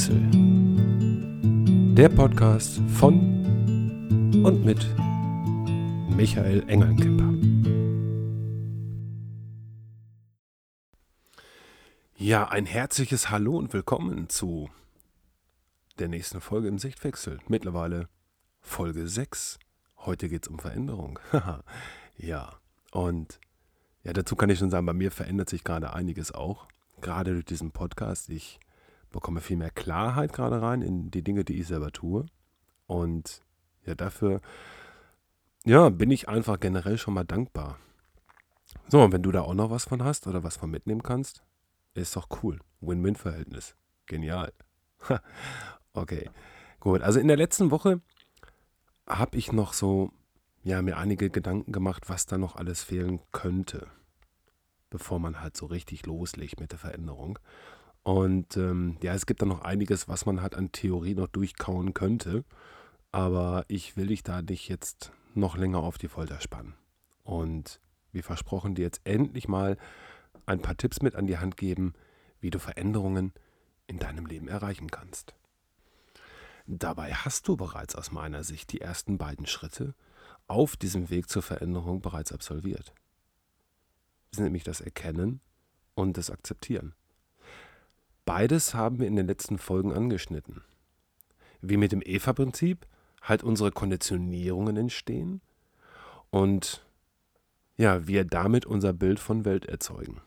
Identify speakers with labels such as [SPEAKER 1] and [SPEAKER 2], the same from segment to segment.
[SPEAKER 1] Sichtwechsel. Der Podcast von und mit Michael Engelnkemper. Ja, ein herzliches Hallo und willkommen zu der nächsten Folge im Sichtwechsel. Mittlerweile Folge 6. Heute geht es um Veränderung. ja, und ja, dazu kann ich schon sagen, bei mir verändert sich gerade einiges auch. Gerade durch diesen Podcast. Ich bekomme viel mehr Klarheit gerade rein in die Dinge, die ich selber tue. Und ja, dafür ja, bin ich einfach generell schon mal dankbar. So, und wenn du da auch noch was von hast oder was von mitnehmen kannst, ist doch cool. Win-Win-Verhältnis. Genial. okay, gut. Also in der letzten Woche habe ich noch so, ja, mir einige Gedanken gemacht, was da noch alles fehlen könnte, bevor man halt so richtig loslegt mit der Veränderung. Und ähm, ja, es gibt da noch einiges, was man halt an Theorie noch durchkauen könnte. Aber ich will dich da nicht jetzt noch länger auf die Folter spannen. Und wie versprochen, dir jetzt endlich mal ein paar Tipps mit an die Hand geben, wie du Veränderungen in deinem Leben erreichen kannst. Dabei hast du bereits aus meiner Sicht die ersten beiden Schritte auf diesem Weg zur Veränderung bereits absolviert. Das sind nämlich das Erkennen und das Akzeptieren. Beides haben wir in den letzten Folgen angeschnitten. Wie mit dem EVA-Prinzip halt unsere Konditionierungen entstehen und ja, wir damit unser Bild von Welt erzeugen.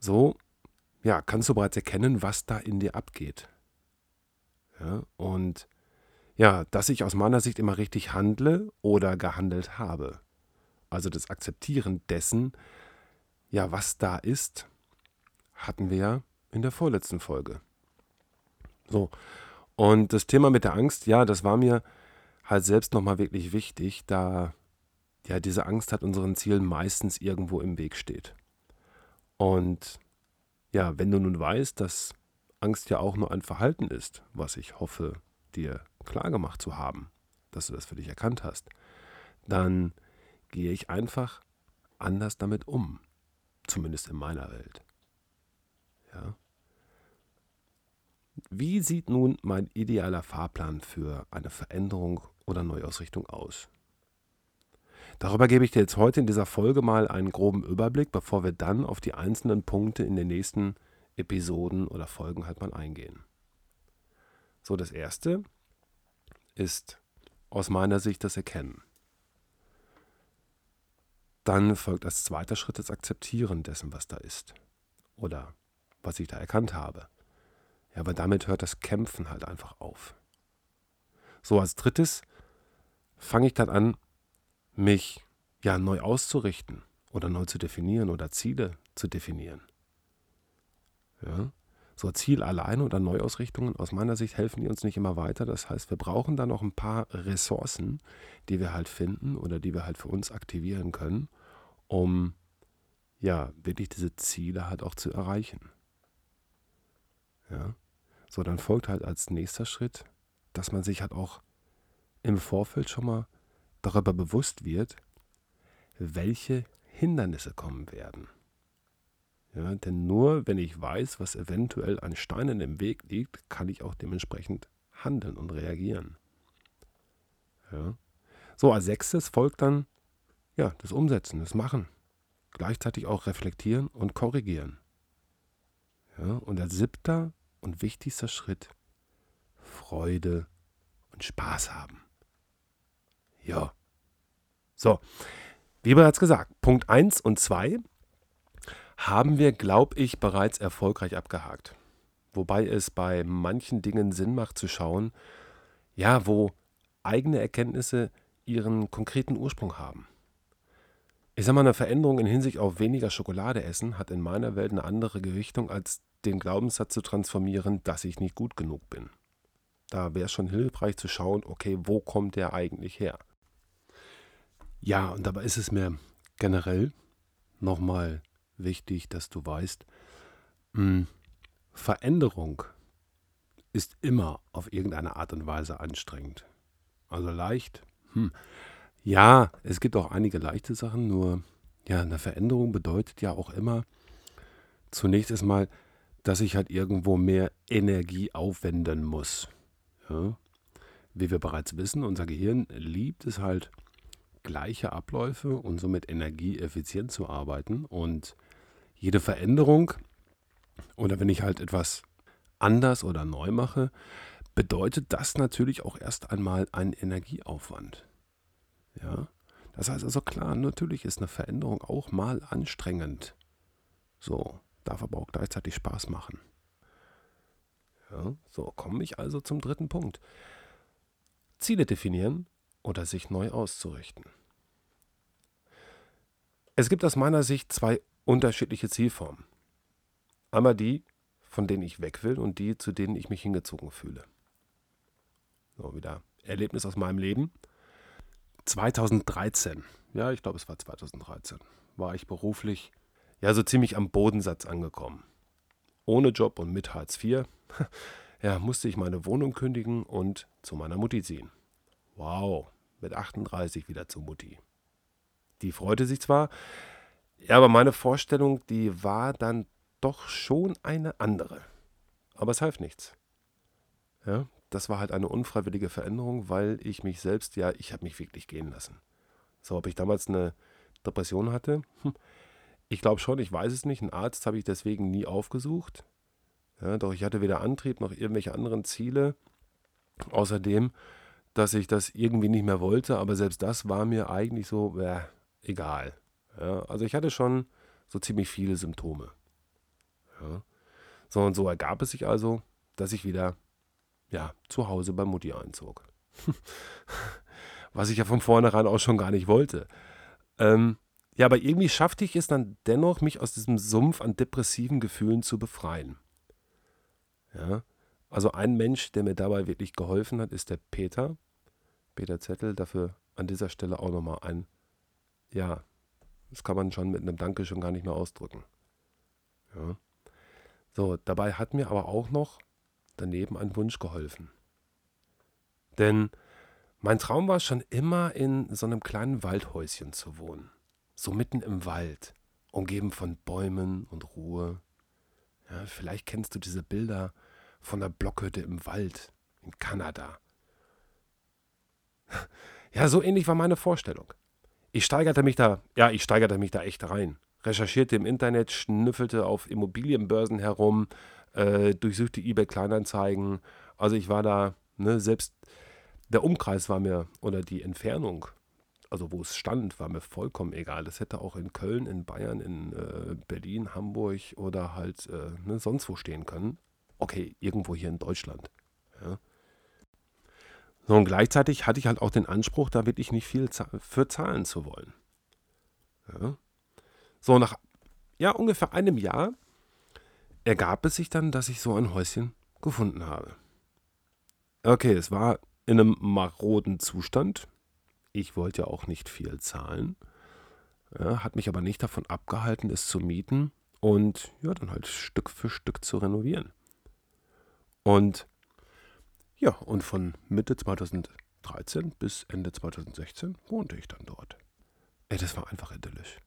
[SPEAKER 1] So, ja, kannst du bereits erkennen, was da in dir abgeht. Ja, und ja, dass ich aus meiner Sicht immer richtig handle oder gehandelt habe. Also das Akzeptieren dessen, ja, was da ist, hatten wir ja in der vorletzten Folge. So. Und das Thema mit der Angst, ja, das war mir halt selbst nochmal wirklich wichtig, da ja diese Angst hat unseren Zielen meistens irgendwo im Weg steht. Und ja, wenn du nun weißt, dass Angst ja auch nur ein Verhalten ist, was ich hoffe, dir klargemacht zu haben, dass du das für dich erkannt hast, dann gehe ich einfach anders damit um. Zumindest in meiner Welt. Ja. Wie sieht nun mein idealer Fahrplan für eine Veränderung oder Neuausrichtung aus? Darüber gebe ich dir jetzt heute in dieser Folge mal einen groben Überblick, bevor wir dann auf die einzelnen Punkte in den nächsten Episoden oder Folgen halt mal eingehen. So, das erste ist aus meiner Sicht das Erkennen. Dann folgt als zweiter Schritt das Akzeptieren dessen, was da ist. Oder was ich da erkannt habe. Ja, aber damit hört das Kämpfen halt einfach auf. So, als drittes fange ich dann an, mich ja neu auszurichten oder neu zu definieren oder Ziele zu definieren. Ja? So Ziel alleine oder Neuausrichtungen aus meiner Sicht helfen die uns nicht immer weiter. Das heißt, wir brauchen da noch ein paar Ressourcen, die wir halt finden oder die wir halt für uns aktivieren können, um ja wirklich diese Ziele halt auch zu erreichen. Ja. So, dann folgt halt als nächster Schritt, dass man sich halt auch im Vorfeld schon mal darüber bewusst wird, welche Hindernisse kommen werden. Ja, denn nur wenn ich weiß, was eventuell an Steinen im Weg liegt, kann ich auch dementsprechend handeln und reagieren. Ja. So, als sechstes folgt dann ja, das Umsetzen, das Machen. Gleichzeitig auch reflektieren und korrigieren. Ja, und als siebter und wichtigster Schritt Freude und Spaß haben. Ja. So, wie bereits gesagt, Punkt 1 und 2 haben wir, glaube ich, bereits erfolgreich abgehakt. Wobei es bei manchen Dingen Sinn macht zu schauen, ja, wo eigene Erkenntnisse ihren konkreten Ursprung haben. Ich sage mal, eine Veränderung in Hinsicht auf weniger Schokolade essen hat in meiner Welt eine andere Gewichtung, als den Glaubenssatz zu transformieren, dass ich nicht gut genug bin. Da wäre es schon hilfreich zu schauen, okay, wo kommt der eigentlich her? Ja, und dabei ist es mir generell nochmal wichtig, dass du weißt, mh, hm, Veränderung ist immer auf irgendeine Art und Weise anstrengend. Also leicht. Hm. Ja, es gibt auch einige leichte Sachen, nur ja, eine Veränderung bedeutet ja auch immer zunächst erstmal, dass ich halt irgendwo mehr Energie aufwenden muss. Ja? Wie wir bereits wissen, unser Gehirn liebt es halt, gleiche Abläufe und somit energieeffizient zu arbeiten. Und jede Veränderung oder wenn ich halt etwas anders oder neu mache, bedeutet das natürlich auch erst einmal einen Energieaufwand. Ja, das heißt also klar, natürlich ist eine Veränderung auch mal anstrengend. So, darf aber auch gleichzeitig Spaß machen. Ja, so komme ich also zum dritten Punkt. Ziele definieren oder sich neu auszurichten. Es gibt aus meiner Sicht zwei unterschiedliche Zielformen. Einmal die, von denen ich weg will und die, zu denen ich mich hingezogen fühle. So, wieder Erlebnis aus meinem Leben. 2013, ja, ich glaube, es war 2013, war ich beruflich ja so ziemlich am Bodensatz angekommen. Ohne Job und mit Hartz IV, ja, musste ich meine Wohnung kündigen und zu meiner Mutti ziehen. Wow, mit 38 wieder zu Mutti. Die freute sich zwar, ja, aber meine Vorstellung, die war dann doch schon eine andere. Aber es half nichts. Ja, das war halt eine unfreiwillige Veränderung, weil ich mich selbst, ja, ich habe mich wirklich gehen lassen. So, ob ich damals eine Depression hatte? Hm, ich glaube schon, ich weiß es nicht. Einen Arzt habe ich deswegen nie aufgesucht. Ja, doch ich hatte weder Antrieb noch irgendwelche anderen Ziele. Außerdem, dass ich das irgendwie nicht mehr wollte, aber selbst das war mir eigentlich so, äh, egal. Ja, also ich hatte schon so ziemlich viele Symptome. Ja. So und so ergab es sich also, dass ich wieder ja, zu Hause bei Mutti einzog. Was ich ja von vornherein auch schon gar nicht wollte. Ähm, ja, aber irgendwie schaffte ich es dann dennoch, mich aus diesem Sumpf an depressiven Gefühlen zu befreien. Ja, also ein Mensch, der mir dabei wirklich geholfen hat, ist der Peter. Peter Zettel, dafür an dieser Stelle auch nochmal ein, ja, das kann man schon mit einem Danke schon gar nicht mehr ausdrücken. Ja. So, dabei hat mir aber auch noch daneben ein Wunsch geholfen. Denn mein Traum war schon immer, in so einem kleinen Waldhäuschen zu wohnen. So mitten im Wald, umgeben von Bäumen und Ruhe. Ja, vielleicht kennst du diese Bilder von der Blockhütte im Wald in Kanada. Ja, so ähnlich war meine Vorstellung. Ich steigerte mich da, ja, ich steigerte mich da echt rein recherchierte im Internet, schnüffelte auf Immobilienbörsen herum, äh, durchsuchte eBay Kleinanzeigen. Also ich war da, ne, selbst der Umkreis war mir oder die Entfernung, also wo es stand, war mir vollkommen egal. Das hätte auch in Köln, in Bayern, in äh, Berlin, Hamburg oder halt äh, ne, sonst wo stehen können. Okay, irgendwo hier in Deutschland. Ja. So, und gleichzeitig hatte ich halt auch den Anspruch, da wirklich nicht viel für zahlen zu wollen. Ja. So, nach ja, ungefähr einem Jahr ergab es sich dann, dass ich so ein Häuschen gefunden habe. Okay, es war in einem maroden Zustand. Ich wollte ja auch nicht viel zahlen. Ja, hat mich aber nicht davon abgehalten, es zu mieten und ja, dann halt Stück für Stück zu renovieren. Und ja, und von Mitte 2013 bis Ende 2016 wohnte ich dann dort. Ey, das war einfach idyllisch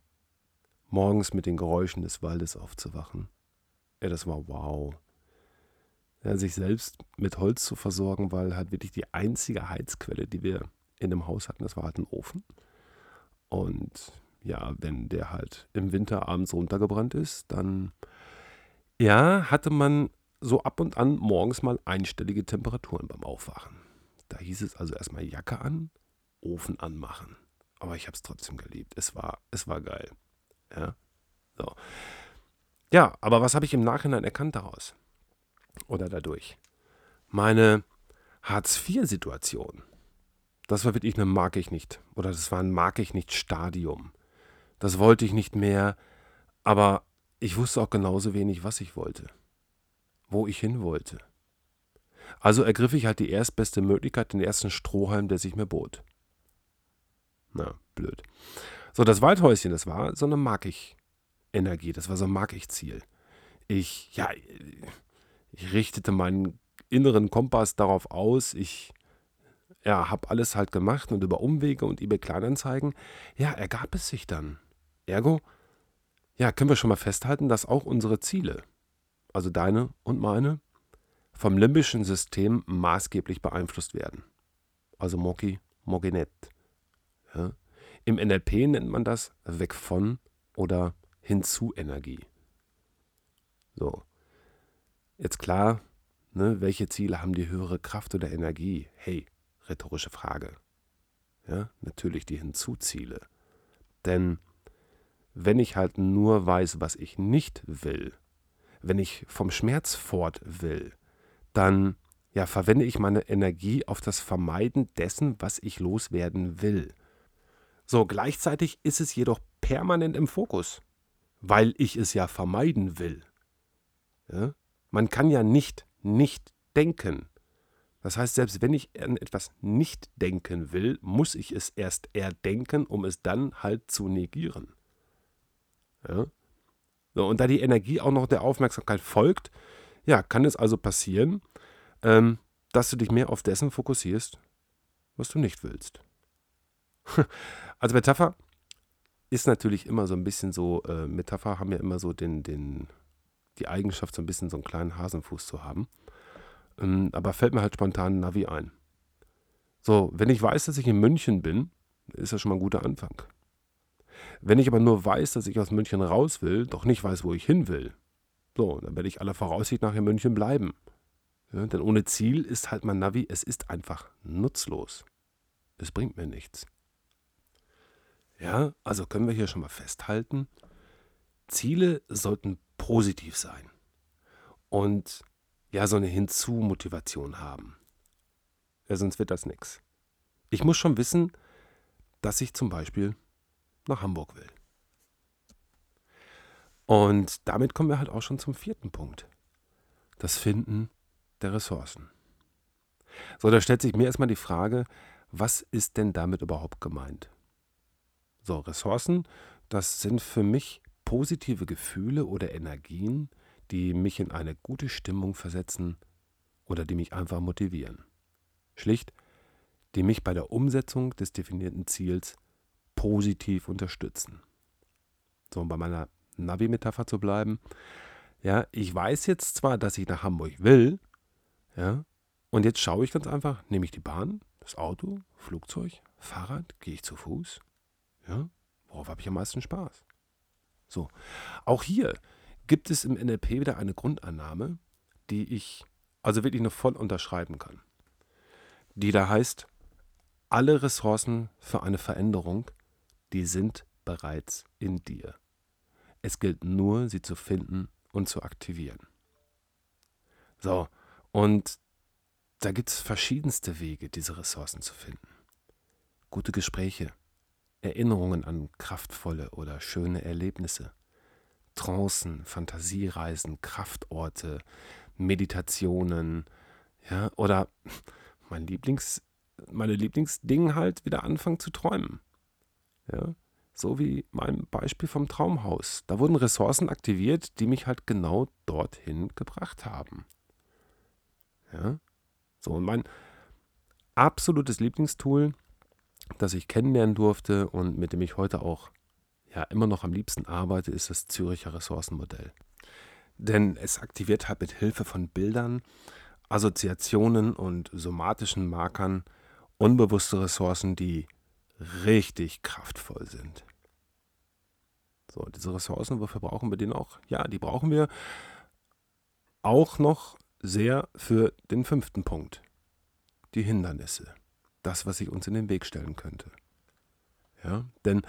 [SPEAKER 1] morgens mit den Geräuschen des Waldes aufzuwachen. Ja, das war wow. Ja, sich selbst mit Holz zu versorgen, weil halt wirklich die einzige Heizquelle, die wir in dem Haus hatten, das war halt ein Ofen. Und ja, wenn der halt im Winter abends runtergebrannt ist, dann ja, hatte man so ab und an morgens mal einstellige Temperaturen beim Aufwachen. Da hieß es also erstmal Jacke an, Ofen anmachen. Aber ich habe es trotzdem geliebt. Es war, es war geil. Ja, so. ja aber was habe ich im Nachhinein erkannt daraus? Oder dadurch? Meine Hartz-IV-Situation, das war wirklich eine mag ich nicht. Oder das war ein mag ich nicht Stadium. Das wollte ich nicht mehr, aber ich wusste auch genauso wenig, was ich wollte. Wo ich hin wollte. Also ergriff ich halt die erstbeste Möglichkeit, den ersten Strohhalm, der sich mir bot. Na, blöd. So, das Waldhäuschen, das war so eine mag ich Energie, das war so ein mag ich Ziel. Ich, ja, ich richtete meinen inneren Kompass darauf aus, ich ja, habe alles halt gemacht und über Umwege und eBay Kleinanzeigen, ja, ergab es sich dann. Ergo, ja, können wir schon mal festhalten, dass auch unsere Ziele also deine und meine, vom limbischen System maßgeblich beeinflusst werden. Also Moki, Moginet. Ja. Im NLP nennt man das weg von oder hinzu Energie. So. Jetzt klar, ne, welche Ziele haben die höhere Kraft oder Energie? Hey, rhetorische Frage. Ja, natürlich die Hinzuziele. Denn wenn ich halt nur weiß, was ich nicht will, wenn ich vom Schmerz fort will, dann ja, verwende ich meine Energie auf das Vermeiden dessen, was ich loswerden will. So, gleichzeitig ist es jedoch permanent im Fokus, weil ich es ja vermeiden will. Ja? Man kann ja nicht nicht denken. Das heißt, selbst wenn ich an etwas nicht denken will, muss ich es erst erdenken, um es dann halt zu negieren. Ja? So, und da die Energie auch noch der Aufmerksamkeit folgt, ja, kann es also passieren, ähm, dass du dich mehr auf dessen fokussierst, was du nicht willst. also Metapher ist natürlich immer so ein bisschen so, äh, Metapher haben ja immer so den, den, die Eigenschaft, so ein bisschen so einen kleinen Hasenfuß zu haben. Ähm, aber fällt mir halt spontan Navi ein. So, wenn ich weiß, dass ich in München bin, ist das schon mal ein guter Anfang. Wenn ich aber nur weiß, dass ich aus München raus will, doch nicht weiß, wo ich hin will, so, dann werde ich aller Voraussicht nach in München bleiben. Ja, denn ohne Ziel ist halt mein Navi, es ist einfach nutzlos. Es bringt mir nichts. Ja, also können wir hier schon mal festhalten, Ziele sollten positiv sein und ja, so eine Hinzu-Motivation haben. Ja, sonst wird das nichts. Ich muss schon wissen, dass ich zum Beispiel nach Hamburg will. Und damit kommen wir halt auch schon zum vierten Punkt. Das Finden der Ressourcen. So, da stellt sich mir erstmal die Frage, was ist denn damit überhaupt gemeint? So, Ressourcen, das sind für mich positive Gefühle oder Energien, die mich in eine gute Stimmung versetzen oder die mich einfach motivieren. Schlicht, die mich bei der Umsetzung des definierten Ziels positiv unterstützen. So, um bei meiner Navi-Metapher zu bleiben. Ja, ich weiß jetzt zwar, dass ich nach Hamburg will, ja, und jetzt schaue ich ganz einfach, nehme ich die Bahn, das Auto, Flugzeug, Fahrrad, gehe ich zu Fuß, ja, worauf habe ich am meisten Spaß? So, auch hier gibt es im NLP wieder eine Grundannahme, die ich also wirklich nur voll unterschreiben kann. Die da heißt, alle Ressourcen für eine Veränderung, die sind bereits in dir. Es gilt nur, sie zu finden und zu aktivieren. So, und da gibt es verschiedenste Wege, diese Ressourcen zu finden. Gute Gespräche, Erinnerungen an kraftvolle oder schöne Erlebnisse, Trancen, Fantasiereisen, Kraftorte, Meditationen, ja, oder mein Lieblings, meine Lieblingsding halt wieder anfangen zu träumen. Ja, so wie mein Beispiel vom Traumhaus. Da wurden Ressourcen aktiviert, die mich halt genau dorthin gebracht haben. Ja? So, und mein absolutes Lieblingstool, das ich kennenlernen durfte und mit dem ich heute auch ja immer noch am liebsten arbeite, ist das Züricher Ressourcenmodell. Denn es aktiviert halt mit Hilfe von Bildern, Assoziationen und somatischen Markern unbewusste Ressourcen, die richtig kraftvoll sind. So, diese Ressourcen, wofür brauchen wir die noch? Ja, die brauchen wir auch noch sehr für den fünften Punkt. Die Hindernisse. Das, was sich uns in den Weg stellen könnte. Ja, denn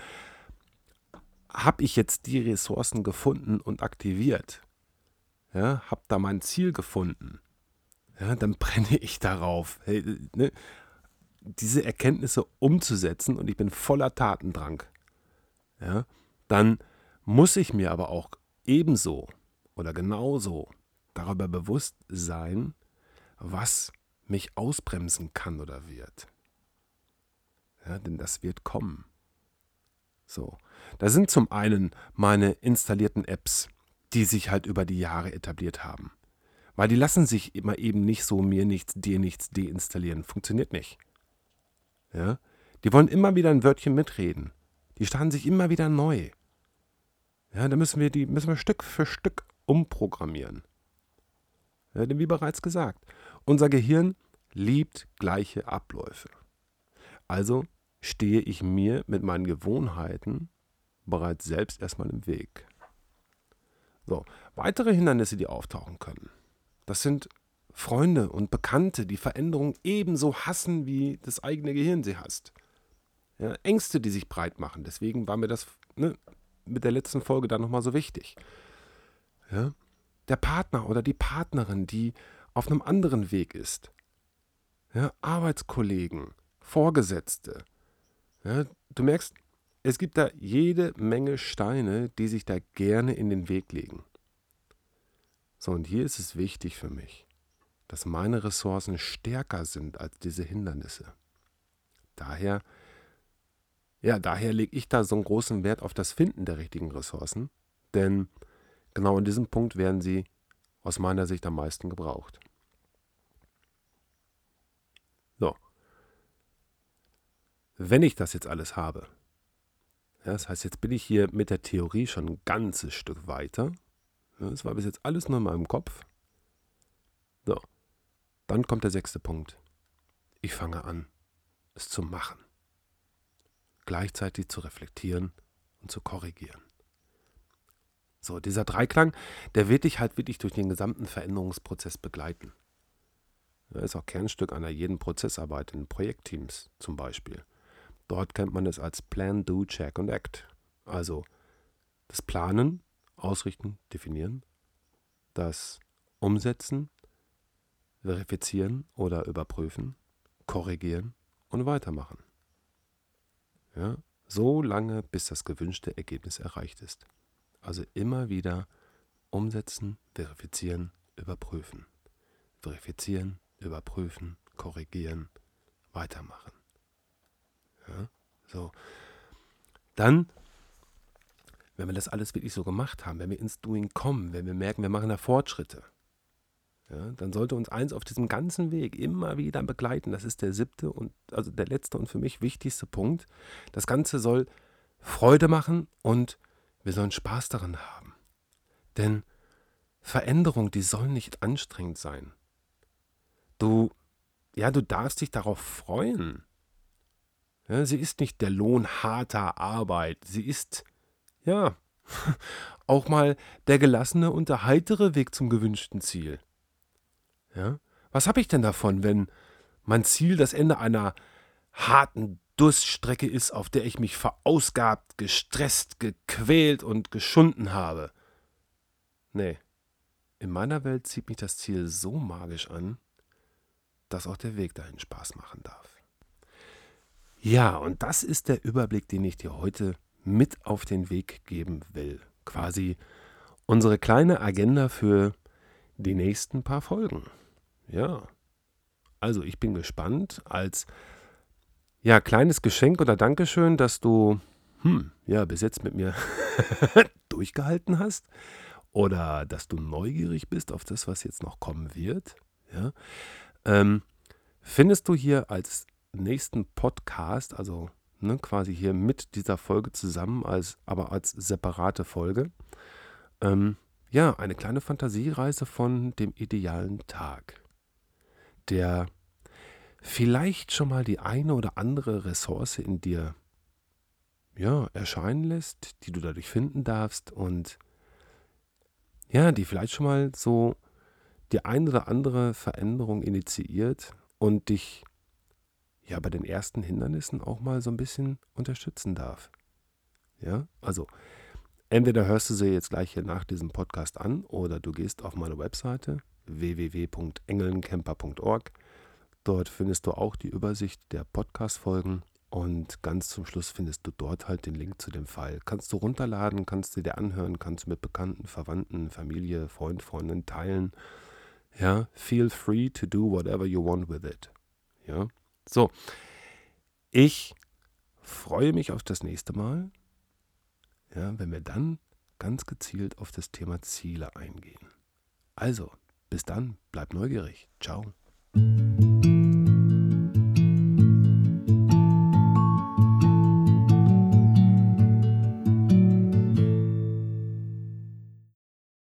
[SPEAKER 1] habe ich jetzt die Ressourcen gefunden und aktiviert, ja, habe da mein Ziel gefunden, ja, dann brenne ich darauf. Hey, ne, diese Erkenntnisse umzusetzen und ich bin voller Tatendrang, ja, dann muss ich mir aber auch ebenso oder genauso darüber bewusst sein, was mich ausbremsen kann oder wird. Ja, denn das wird kommen. So, da sind zum einen meine installierten Apps, die sich halt über die Jahre etabliert haben. Weil die lassen sich immer eben nicht so mir nichts, dir nichts deinstallieren. Funktioniert nicht. Ja? Die wollen immer wieder ein Wörtchen mitreden. Die starten sich immer wieder neu. Ja, da müssen wir die müssen wir Stück für Stück umprogrammieren. Ja, denn wie bereits gesagt, unser Gehirn liebt gleiche Abläufe. Also stehe ich mir mit meinen Gewohnheiten bereits selbst erstmal im Weg. So, weitere Hindernisse, die auftauchen können, das sind Freunde und Bekannte, die Veränderung ebenso hassen, wie das eigene Gehirn sie hasst. Ja, Ängste, die sich breit machen. Deswegen war mir das ne, mit der letzten Folge dann nochmal so wichtig. Ja? Der Partner oder die Partnerin, die auf einem anderen Weg ist. Ja, Arbeitskollegen, Vorgesetzte. Ja, du merkst, es gibt da jede Menge Steine, die sich da gerne in den Weg legen. So, und hier ist es wichtig für mich, dass meine Ressourcen stärker sind als diese Hindernisse. Daher, ja, daher lege ich da so einen großen Wert auf das Finden der richtigen Ressourcen, denn genau in diesem Punkt werden sie aus meiner Sicht am meisten gebraucht. So. Wenn ich das jetzt alles habe, ja, das heißt, jetzt bin ich hier mit der Theorie schon ein ganzes Stück weiter. Ja, das war bis jetzt alles nur in meinem Kopf. So, dann kommt der sechste Punkt. Ich fange an, es zu machen. Gleichzeitig zu reflektieren und zu korrigieren. So, dieser Dreiklang, der wird dich halt wirklich durch den gesamten Veränderungsprozess begleiten. Das ist auch Kernstück einer jeden Prozessarbeit in Projektteams zum Beispiel. Dort kennt man es als Plan, Do, Check und Act. Also das Planen, Ausrichten, Definieren, das Umsetzen, Verifizieren oder Überprüfen, Korrigieren und weitermachen. Ja, so lange, bis das gewünschte Ergebnis erreicht ist. Also immer wieder umsetzen, verifizieren, überprüfen. Verifizieren, überprüfen, korrigieren, weitermachen. Ja, so. Dann, wenn wir das alles wirklich so gemacht haben, wenn wir ins Doing kommen, wenn wir merken, wir machen da Fortschritte, ja, dann sollte uns eins auf diesem ganzen Weg immer wieder begleiten. Das ist der siebte und also der letzte und für mich wichtigste Punkt. Das Ganze soll Freude machen und wir sollen Spaß daran haben. Denn Veränderung, die soll nicht anstrengend sein. Du, ja, du darfst dich darauf freuen. Ja, sie ist nicht der Lohn harter Arbeit. Sie ist, ja, auch mal der gelassene und der heitere Weg zum gewünschten Ziel. Ja? Was habe ich denn davon, wenn mein Ziel das Ende einer harten Durststrecke ist, auf der ich mich verausgabt, gestresst, gequält und geschunden habe. Nee, in meiner Welt zieht mich das Ziel so magisch an, dass auch der Weg dahin Spaß machen darf. Ja, und das ist der Überblick, den ich dir heute mit auf den Weg geben will. Quasi unsere kleine Agenda für die nächsten paar Folgen. Ja. Also ich bin gespannt als ja, kleines Geschenk oder Dankeschön, dass du, hm, ja, bis jetzt mit mir durchgehalten hast oder dass du neugierig bist auf das, was jetzt noch kommen wird. Ja, ähm, findest du hier als nächsten Podcast, also ne, quasi hier mit dieser Folge zusammen, als, aber als separate Folge, ähm, ja, eine kleine Fantasiereise von dem idealen Tag, der vielleicht schon mal die eine oder andere Ressource in dir ja, erscheinen lässt, die du dadurch finden darfst und ja, die vielleicht schon mal so die eine oder andere Veränderung initiiert und dich ja bei den ersten Hindernissen auch mal so ein bisschen unterstützen darf. Ja, also entweder hörst du sie jetzt gleich hier nach diesem Podcast an oder du gehst auf meine Webseite www.engelncamper.org Dort findest du auch die Übersicht der Podcast-Folgen und ganz zum Schluss findest du dort halt den Link zu dem File. Kannst du runterladen, kannst du dir anhören, kannst du mit Bekannten, Verwandten, Familie, Freund, Freundin teilen. Ja, feel free to do whatever you want with it. Ja, so. Ich freue mich auf das nächste Mal, ja, wenn wir dann ganz gezielt auf das Thema Ziele eingehen. Also, bis dann, bleib neugierig. Ciao.